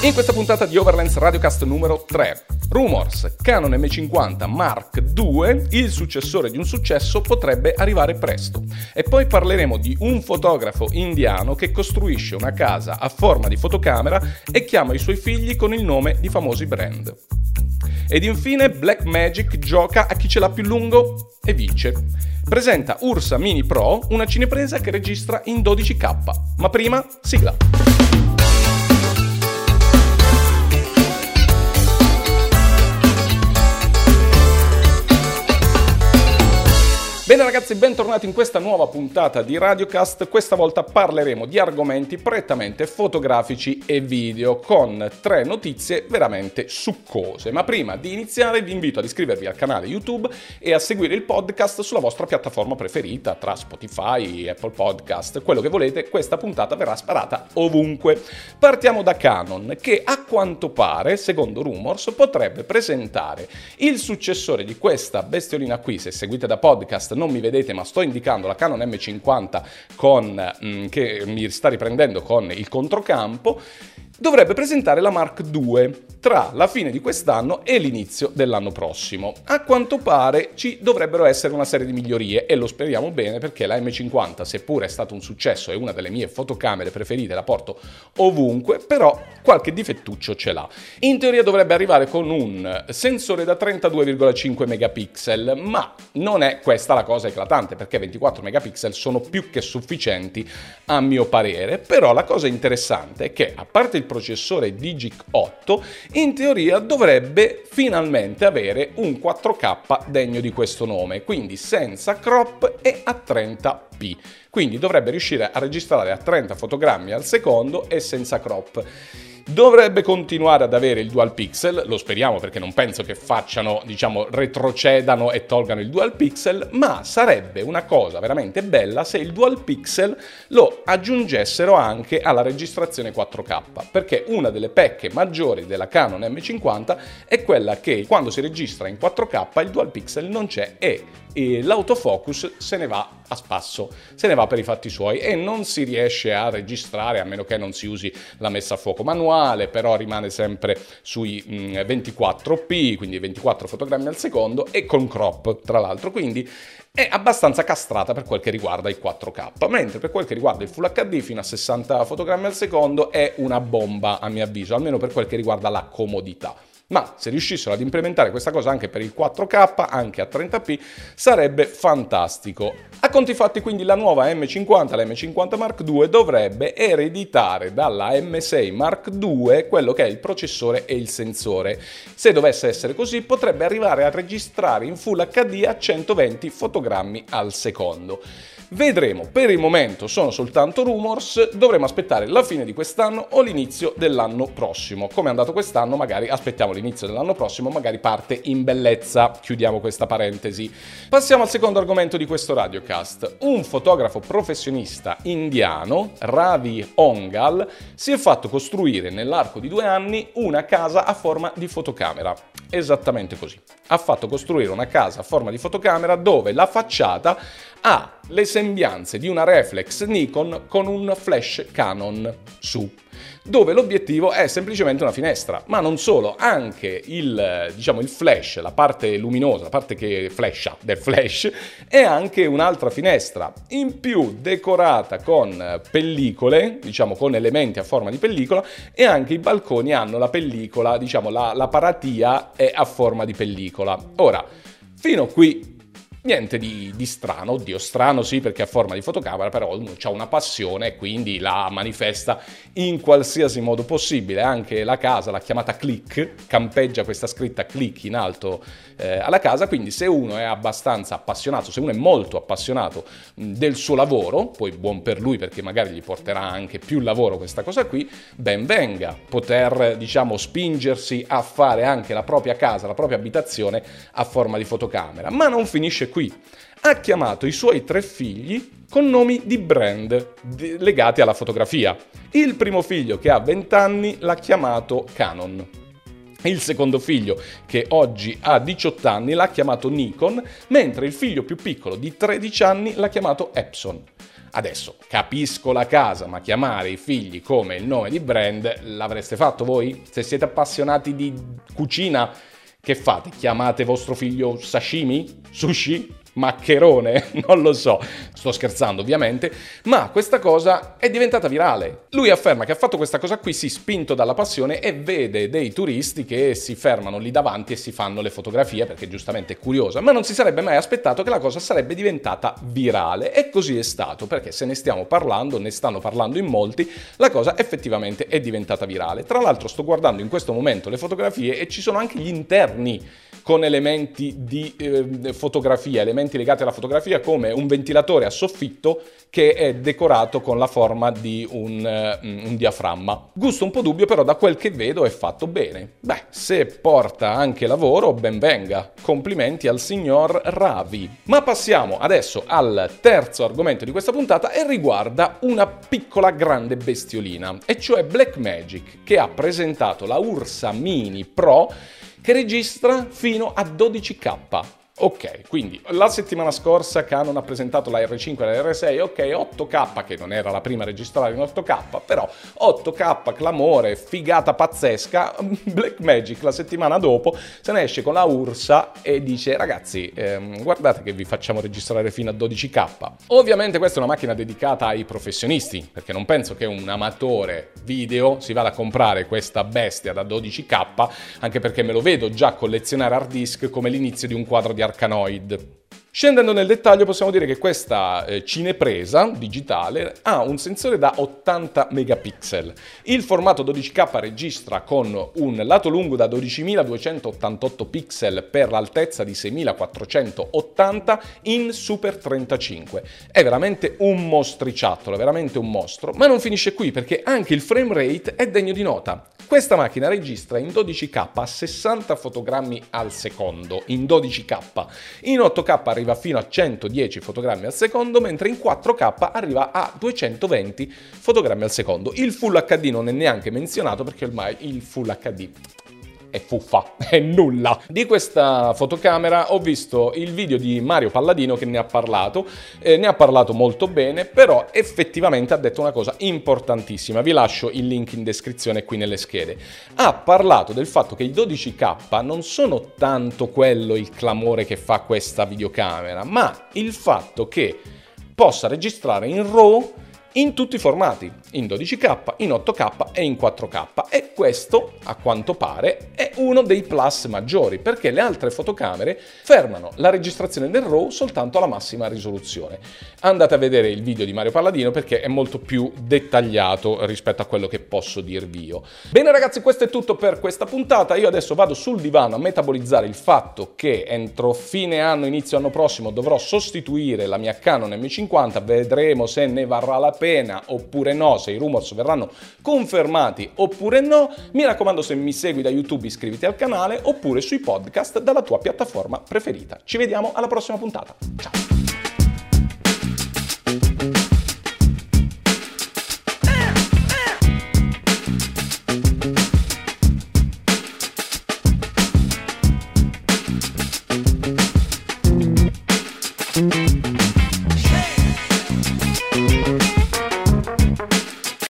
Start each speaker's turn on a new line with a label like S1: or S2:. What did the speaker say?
S1: In questa puntata di Overlands Radiocast numero 3, Rumors, Canon M50 Mark II, il successore di un successo, potrebbe arrivare presto. E poi parleremo di un fotografo indiano che costruisce una casa a forma di fotocamera e chiama i suoi figli con il nome di famosi brand. Ed infine Blackmagic gioca a chi ce l'ha più lungo e vince. Presenta Ursa Mini Pro, una cinepresa che registra in 12K. Ma prima, sigla. Hello, ragazzi, bentornati in questa nuova puntata di Radiocast. Questa volta parleremo di argomenti prettamente fotografici e video con tre notizie veramente succose. Ma prima di iniziare vi invito ad iscrivervi al canale YouTube e a seguire il podcast sulla vostra piattaforma preferita tra Spotify, Apple Podcast, quello che volete. Questa puntata verrà sparata ovunque. Partiamo da Canon che a quanto pare, secondo rumors, potrebbe presentare il successore di questa bestiolina qui, se seguite da podcast non mi vedete ma sto indicando la Canon M50 con, mh, mm, che mi sta riprendendo con il controcampo, dovrebbe presentare la Mark II tra la fine di quest'anno e l'inizio dell'anno prossimo. A quanto pare ci dovrebbero essere una serie di migliorie e lo speriamo bene perché la M50, seppur è stato un successo e una delle mie fotocamere preferite, la porto ovunque, però qualche difettuccio ce l'ha. In teoria dovrebbe arrivare con un sensore da 32,5 megapixel, ma non è questa la cosa eclatante perché 24 megapixel sono più che sufficienti a mio parere, però la cosa interessante è che a parte il processore Digic 8, in teoria dovrebbe finalmente avere un 4K degno di questo nome, quindi senza crop e a 30p. Quindi dovrebbe riuscire a registrare a 30 fotogrammi al secondo e senza crop. Dovrebbe continuare ad avere il dual pixel, lo speriamo perché non penso che facciano, diciamo, retrocedano e tolgano il dual pixel, ma sarebbe una cosa veramente bella se il dual pixel lo aggiungessero anche alla registrazione 4K, perché una delle pecche maggiori della Canon M50 è quella che quando si registra in 4K il dual pixel non c'è e l'autofocus se ne va a spasso, se ne va per i fatti suoi e non si riesce a registrare a meno che non si usi la messa a fuoco manuale, però rimane sempre sui 24p, mm, quindi 24 fotogrammi al secondo e con crop tra l'altro, quindi è abbastanza castrata per quel che riguarda il 4K, mentre per quel che riguarda il Full HD fino a 60 fotogrammi al secondo è una bomba a mio avviso, almeno per quel che riguarda la comodità. Ma se riuscissero ad implementare questa cosa anche per il 4K, anche a 30p, sarebbe fantastico. A conti fatti quindi la nuova M50, la M50 Mark II, dovrebbe ereditare dalla M6 Mark II quello che è il processore e il sensore. Se dovesse essere così potrebbe arrivare a registrare in Full HD a 120 fotogrammi al secondo. Vedremo, per il momento sono soltanto rumors, dovremo aspettare la fine di quest'anno o l'inizio dell'anno prossimo. Come è andato quest'anno, magari aspettiamo l'inizio dell'anno prossimo, magari parte in bellezza. Chiudiamo questa parentesi. Passiamo al secondo argomento di questo radiocast. Un fotografo professionista indiano, Ravi Ongal, si è fatto costruire nell'arco di due anni una casa a forma di fotocamera. Esattamente così. Ha fatto costruire una casa a forma di fotocamera dove la facciata ha le sembianze di una reflex Nikon con un flash Canon su dove l'obiettivo è semplicemente una finestra, ma non solo, anche il, diciamo, il flash, la parte luminosa, la parte che flasha del flash, è anche un'altra finestra, in più decorata con pellicole, diciamo con elementi a forma di pellicola, e anche i balconi hanno la pellicola, diciamo la, la paratia è a forma di pellicola. Ora, fino qui Niente di, di, strano, oddio strano sì perché ha forma di fotocamera, però ha una passione e quindi la manifesta in qualsiasi modo possibile. Anche la casa, la chiamata click, campeggia questa scritta click in alto eh, alla casa, quindi se uno è abbastanza appassionato, se uno è molto appassionato del suo lavoro, poi buon per lui perché magari gli porterà anche più lavoro questa cosa qui, ben venga poter diciamo spingersi a fare anche la propria casa, la propria abitazione a forma di fotocamera. Ma non finisce qui. Ha chiamato i suoi tre figli con nomi di brand legati alla fotografia. Il primo figlio, che ha 20 anni, l'ha chiamato Canon. Il secondo figlio, che oggi ha 18 anni, l'ha chiamato Nikon, mentre il figlio più piccolo di 13 anni l'ha chiamato Epson. Adesso capisco la casa, ma chiamare i figli come il nome di brand l'avreste fatto voi? Se siete appassionati di cucina, che fate? Chiamate vostro figlio sashimi? Sushi? Maccherone, non lo so, sto scherzando ovviamente, ma questa cosa è diventata virale. Lui afferma che ha fatto questa cosa qui, si spinto dalla passione e vede dei turisti che si fermano lì davanti e si fanno le fotografie perché giustamente è curiosa, ma non si sarebbe mai aspettato che la cosa sarebbe diventata virale e così è stato perché se ne stiamo parlando, ne stanno parlando in molti, la cosa effettivamente è diventata virale. Tra l'altro sto guardando in questo momento le fotografie e ci sono anche gli interni con elementi di eh, fotografia, elementi legati alla fotografia come un ventilatore a soffitto che è decorato con la forma di un, uh, un, diaframma. Gusto un po' dubbio, però da quel che vedo è fatto bene. Beh, se porta anche lavoro, ben venga. Complimenti al signor Ravi. Ma passiamo adesso al terzo argomento di questa puntata e riguarda una piccola grande bestiolina, e cioè Blackmagic, che ha presentato la Ursa Mini Pro che registra fino a 12K. Ok, quindi la settimana scorsa Canon ha presentato la R5 e la R6, ok, 8K, che non era la prima a registrare in 8K, però 8K, clamore, figata pazzesca, Blackmagic la settimana dopo se ne esce con la Ursa e dice ragazzi, ehm, guardate che vi facciamo registrare fino a 12K. Ovviamente questa è una macchina dedicata ai professionisti, perché non penso che un amatore video si vada a comprare questa bestia da 12K, anche perché me lo vedo già collezionare hard disk come l'inizio di un quadro di Arkanoid. Scendendo nel dettaglio possiamo dire che questa eh, cinepresa digitale ha un sensore da 80 megapixel. Il formato 12K registra con un lato lungo da 12.288 pixel per l'altezza di 6.480 in Super 35. È veramente un mostriciattolo, è veramente un mostro. Ma non finisce qui perché anche il frame rate è degno di nota. Questa macchina registra in 12K a 60 fotogrammi al secondo, in 12K. In 8K arriva fino a 110 fotogrammi al secondo, mentre in 4K arriva a 220 fotogrammi al secondo. Il Full HD non è neanche menzionato perché ormai il Full HD è fuffa, è nulla. Di questa fotocamera ho visto il video di Mario Palladino che ne ha parlato, eh, ne ha parlato molto bene, però effettivamente ha detto una cosa importantissima, vi lascio il link in descrizione qui nelle schede. Ha parlato del fatto che i 12K non sono tanto quello il clamore che fa questa videocamera, ma il fatto che possa registrare in RAW in tutti i formati, in 12K, in 8K e in 4K. E questo, a quanto pare, è uno dei plus maggiori, perché le altre fotocamere fermano la registrazione del RAW soltanto alla massima risoluzione. Andate a vedere il video di Mario Palladino perché è molto più dettagliato rispetto a quello che posso dirvi io. Bene ragazzi, questo è tutto per questa puntata. Io adesso vado sul divano a metabolizzare il fatto che entro fine anno, inizio anno prossimo, dovrò sostituire la mia Canon M50. Vedremo se ne varrà la pena pena oppure no, se i rumors verranno confermati oppure no. Mi raccomando, se mi segui da YouTube iscriviti al canale oppure sui podcast dalla tua piattaforma preferita. Ci vediamo alla prossima puntata. Ciao!